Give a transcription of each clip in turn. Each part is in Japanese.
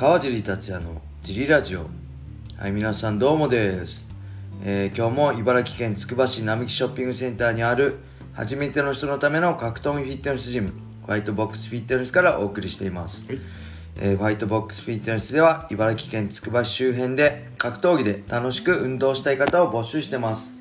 川尻達也のジリラジオ。はい皆さんどうもです、えー今日も茨城県つくば市並木ショッピングセンターにある初めての人のための格闘技フィットネスジムホワイトボックスフィットネスからお送りしています、はい。えーホワイトボックスフィットネスでは茨城県つくば市周辺で格闘技で楽しく運動したい方を募集してます。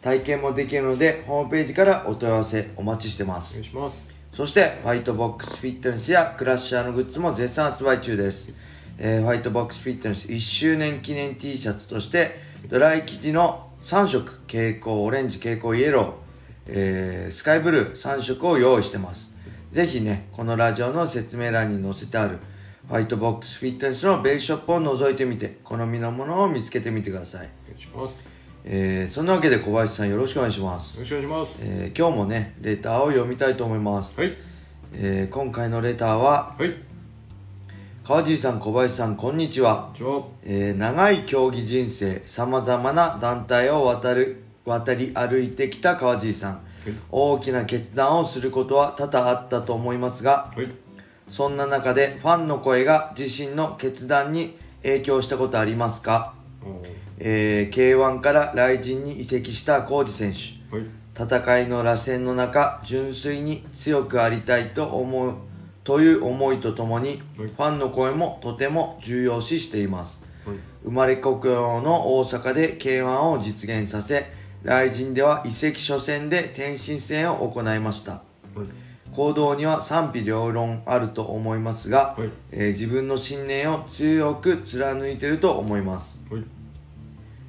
体験もできるのでホームページからお問い合わせお待ちしてます。お願いします。そして、ホワイトボックスフィットネスやクラッシャーのグッズも絶賛発売中です。えーホワイトボックスフィットネス1周年記念 T シャツとして、ドライ生地の3色、蛍光オレンジ、蛍光イエロー、えースカイブルー3色を用意してます。ぜひね、このラジオの説明欄に載せてある、ホワイトボックスフィットネスのベースショップを覗いてみて、好みのものを見つけてみてください。お願いしますえーそんなわけで小林さんよろしくお願いします。よろしくお願いしますえー今日もね、レターを読みたいと思います。はいえー今回のレターははい川尻さん小林さんこんにちは、えー長い競技人生さまざまな団体を渡る渡り歩いてきた川尻さん、大きな決断をすることは多々あったと思いますがはい。そんな中でファンの声が自身の決断に影響したことありますか、えー K1 からライジンに移籍した浩二選手。はい。戦いの螺旋の中純粋に強くありたいと思うという思いとともに、はい。ファンの声もとても重要視しています。はい。生まれ故郷の大阪で K1 を実現させ来人では移籍初戦で天津戦を行いました。はい。行動には賛否両論あると思いますが、はい。えー自分の信念を強く貫いていると思います。はい。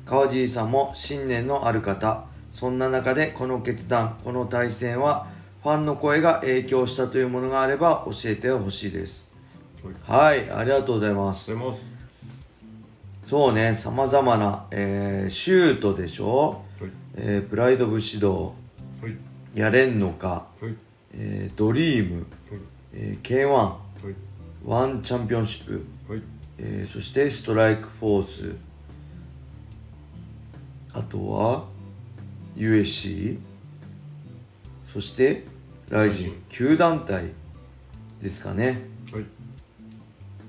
川尻さんも信念のある方。そんな中でこの決断この対戦はファンの声が影響したというものがあれば教えてほしいです。はいはいありがとうございます。そうねさまざまな、えーシュートでしょ、はい。えープライド武士道。はい。やれんのか、はい。えードリーム、はい。えー K1 はい。ワンチャンピオンシップ、はい。えーそしてストライクフォース。あとは USC そしてライジン9団体ですかね。はい。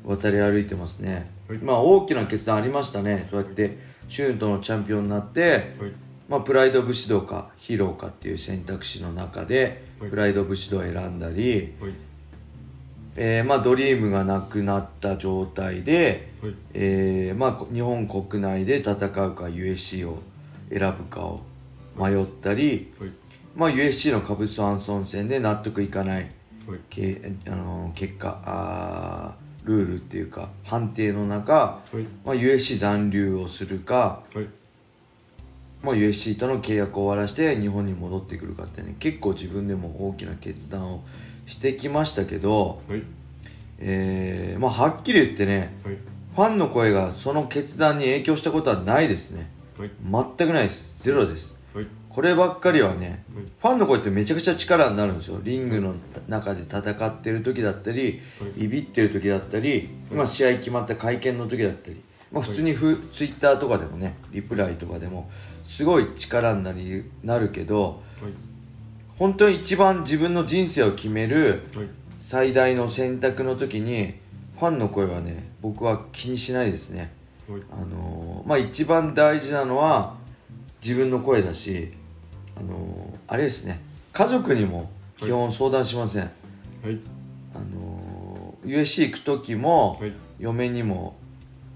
渡り歩いてますね、はい。まあ大きな決断ありましたね。そうやってシュートのチャンピオンになって、はい。まあ、プライド武士道かヒーローかっていう選択肢の中で、はい。プライド武士道を選んだり、はい。えーまあ、ドリームがなくなった状態で、はい。えーまあ、こ日本国内で戦うか USC を選ぶかを迷ったり、はいまあ、USC のカブス・アンソン戦で納得いかない。はい。け、あのー結果あールールっていうか判定の中、はい。まあ、USC 残留をするか、はい。まあ、USC との契約を終わらして日本に戻ってくるかってね結構自分でも大きな決断をしてきましたけど、はい。えーまあ、はっきり言ってねはい。ファンの声がその決断に影響したことはないですね。はい。全くないです。ゼロです。はいこればっかりはねはい。ファンの声ってめちゃくちゃ力になるんですよ。リングの中で戦ってる時だったりはい。ビビってる時だったり今試合決まった会見の時だったり、まあ、普通にフツイッターとかでもねリプライとかでもすごい力になりなるけどはい。本当に一番自分の人生を決めるはい。最大の選択の時にファンの声はね僕は気にしないですね。はい。あのーまあ一番大事なのは自分の声だしあのーあれですね。家族にも基本相談しません、はい。あのー USC 行く時も、はい。嫁にも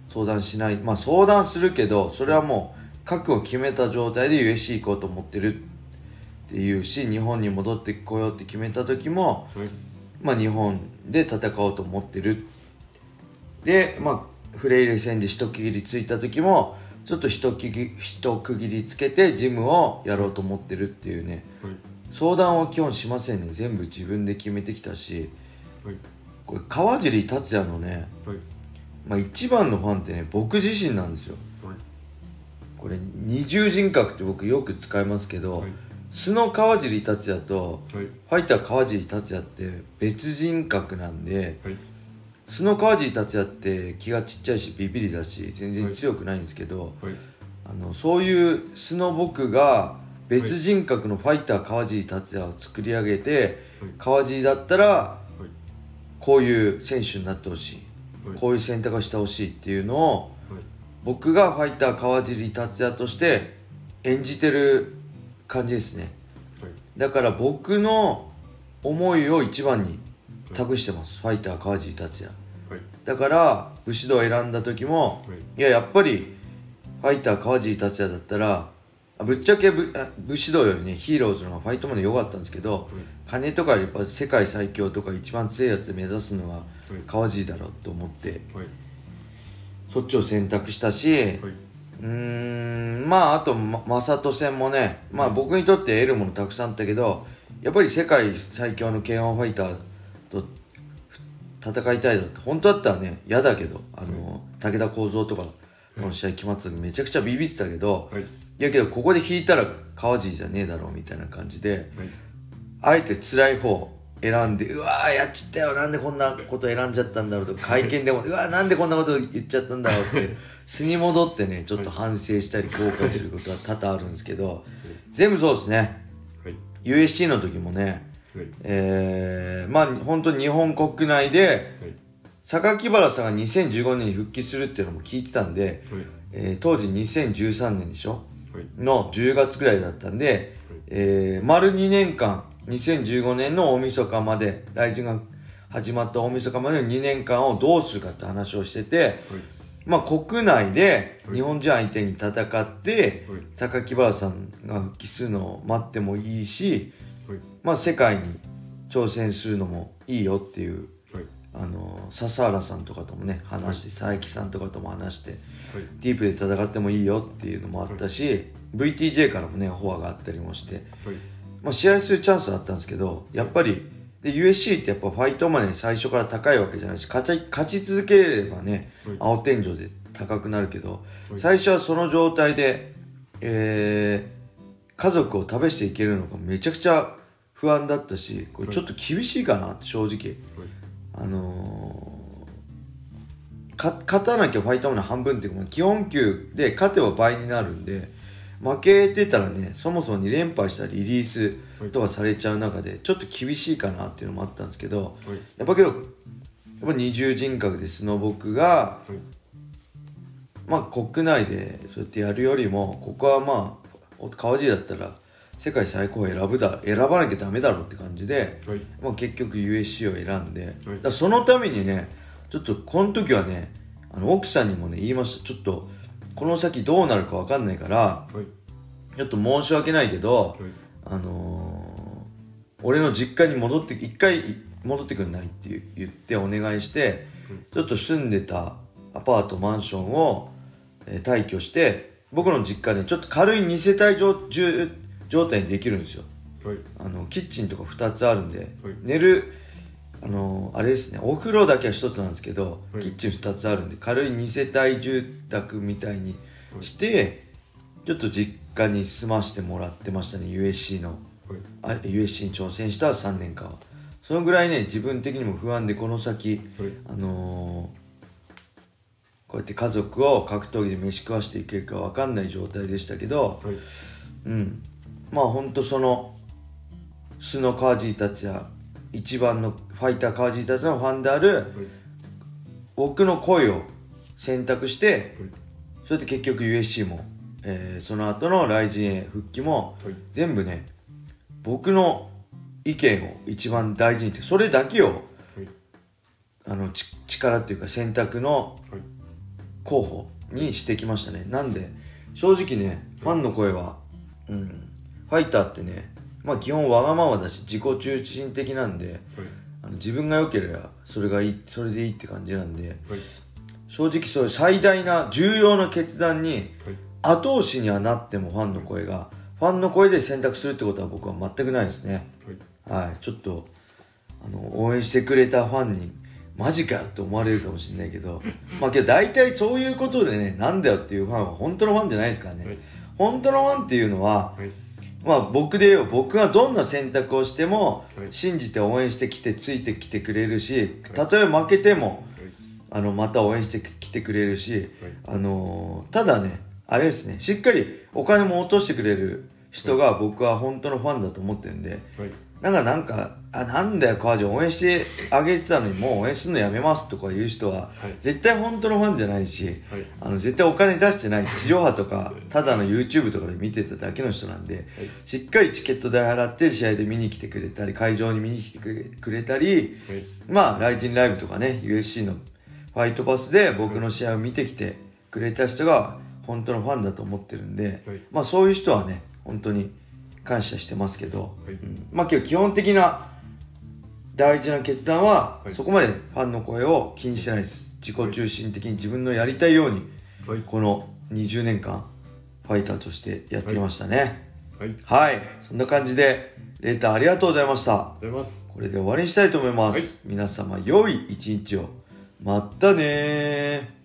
相談しない。まあ相談するけどそれはもう覚悟を決めた状態で USC 行こうと思ってるっていうし日本に戻ってこようって決めた時もはい。まあ、日本で戦おうと思ってる。で、まあ、フレイレ戦で一区切りついた時もちょっと一区切り一区切りつけてジムをやろうと思ってるっていうね。はい。相談は基本しませんね。全部自分で決めてきたし。はい。これ川尻達也のね、はい。まあ、一番のファンってね僕自身なんですよ。はい。これ二重人格って僕よく使いますけど、はい。素の川尻達也とはい。ファイター川尻達也って別人格なんではい素の川尻達也って気がちっちゃいしビビりだし全然強くないんですけど、はい。あのそういう素の僕が別人格のファイター川尻達也を作り上げて、はい。川尻だったらはい。こういう選手になってほしい。こういう選択をしてほしいっていうのを僕がファイター川尻達也として演じてる感じですね。だから僕の思いを一番に託してます。ファイター川尻達也。だから武士道を選んだ時もい。ややっぱりファイター川尻達也だったらぶっちゃけ武武士道よりねヒーローズの方がファイトマネー良かったんですけど、金とかやっぱ世界最強とか一番強いやつ目指すのは川尻だろうと思って、そっちを選択したし、うーんまああと正人戦もね、まあ、僕にとって得るものたくさんあったけどやっぱり世界最強の K1 ファイターと戦いたいだって。本当だったらね嫌だけどあの、武田幸三とかの試合決まった時めちゃくちゃビビってたけど、はい、いやけどここで引いたら川尻じゃねえだろうみたいな感じで、はい、あえて辛い方選んでうわーやっちったよなんでこんなこと選んじゃったんだろうとか会見でもうわーなんでこんなこと言っちゃったんだろうって素に戻ってねちょっと反省したり後悔することは多々あるんですけど全部そうですね、はい、USC の時もね、はい、えー、まあ本当日本国内で、榊原さんが2015年に復帰するっていうのも聞いてたんで、はい、えー、当時2013年でしょ、はい、の10月ぐらいだったんで、はい、えー、丸2年間2015年の大晦日まで来日が始まった大晦日までの2年間をどうするかって話をしてて、まあ国内で日本人相手に戦って、榊原さんが復帰するのを待ってもいいし、まあ世界に挑戦するのもいいよっていうあの笹原さんとかともね話して、佐伯さんとかとも話して、ディープで戦ってもいいよっていうのもあったし、VTJ からもねフォアがあったりもして、まあ、試合するチャンスあったんですけどやっぱりで USC ってやっぱファイトマネー最初から高いわけじゃないし勝ち勝ち続ければね、青天井で高くなるけど、最初はその状態で、えー、家族を試していけるのがめちゃくちゃ不安だったしこれちょっと厳しいかなって正直。あのー、か勝たなきゃファイトマネー半分っていうか基本級で勝てば倍になるんで負けてたらねそもそも2連敗したリリースとかされちゃう中でちょっと厳しいかなっていうのもあったんですけど、やっぱけどやっぱ二重人格で素の僕が、まあ国内でそうやってやるよりもここはまあ川尻だったら世界最高を選ぶだ選ばなきゃダメだろうって感じで、はい、まあ、結局 USC を選んで、はい、だそのためにねちょっとこの時はねあの奥さんにもね言いました。ちょっとこの先どうなるか分かんないから、はい、ちょっと申し訳ないけど、あのー、俺の実家に戻って一回戻ってくんないって言ってお願いして、ちょっと住んでたアパートマンションを、えー、退去して僕の実家でちょっと軽い2世帯住状態にできるんですよ、はい、あのキッチンとか2つあるんで、はい、寝るあのあれですねお風呂だけは1つなんですけど、はい、キッチン2つあるんで軽い2世帯住宅みたいにして、ちょっと実家に住ましてもらってましたね USC の、あ USC に挑戦した3年間は。そのぐらいね自分的にも不安でこの先、あのーこうやって家族を格闘技で飯食わしていけるか分かんない状態でしたけど、はい、うんまあ本当その素の川尻達也一番のファイター川尻達也のファンである、はい、僕の声を選択して、はい、それで結局 USC も、えー、その後のライジンへ復帰も、はい、全部ね僕の意見を一番大事にってそれだけを、あの力っていうか選択の候補にしてきましたね。なんで正直ねファンの声はうんファイターってねまあ基本わがままだし自己中心的なんで、はい、あの自分が良ければそれがいいそれでいいって感じなんで、はい、正直そういう最大な重要な決断に後押しにはなってもファンの声がファンの声で選択するってことは僕は全くないですね。はい、はい、ちょっとあの応援してくれたファンにマジかよって思われるかもしれないけど まあけど大体そういうことでねなんだよっていうファンは本当のファンじゃないですからね、はい、本当のファンっていうのは、はいまあ僕で言う僕がどんな選択をしても信じて応援してきてついてきてくれるしたとえ負けてもあのまた応援してきてくれるしあのただねあれですねしっかりお金も落としてくれる人が僕は本当のファンだと思ってるんでなんかなんかあなんだよ川城応援してあげてたのにもう応援するのやめますとか言う人は、はい。絶対本当のファンじゃないし、はい。あの絶対お金出してない地上波とかただの YouTube とかで見てただけの人なんで、しっかりチケット代払って試合で見に来てくれたり会場に見に来てくれたり、はい。まあ、ライジンライブとかね、USC のファイトパスで僕の試合を見てきてくれた人が本当のファンだと思ってるんで、はい。まあそういう人はね、本当に感謝してますけど、はいうんまあ今日基本的な大事な決断は、はいそこまでファンの声を気にしてないです。自己中心的に自分のやりたいように、はいこの20年間、ファイターとしてやってきましたね。はいはい、そんな感じで、レーターありがとうございました。ございますこれで終わりにしたいと思います。はい皆様、良い一日を。またねー。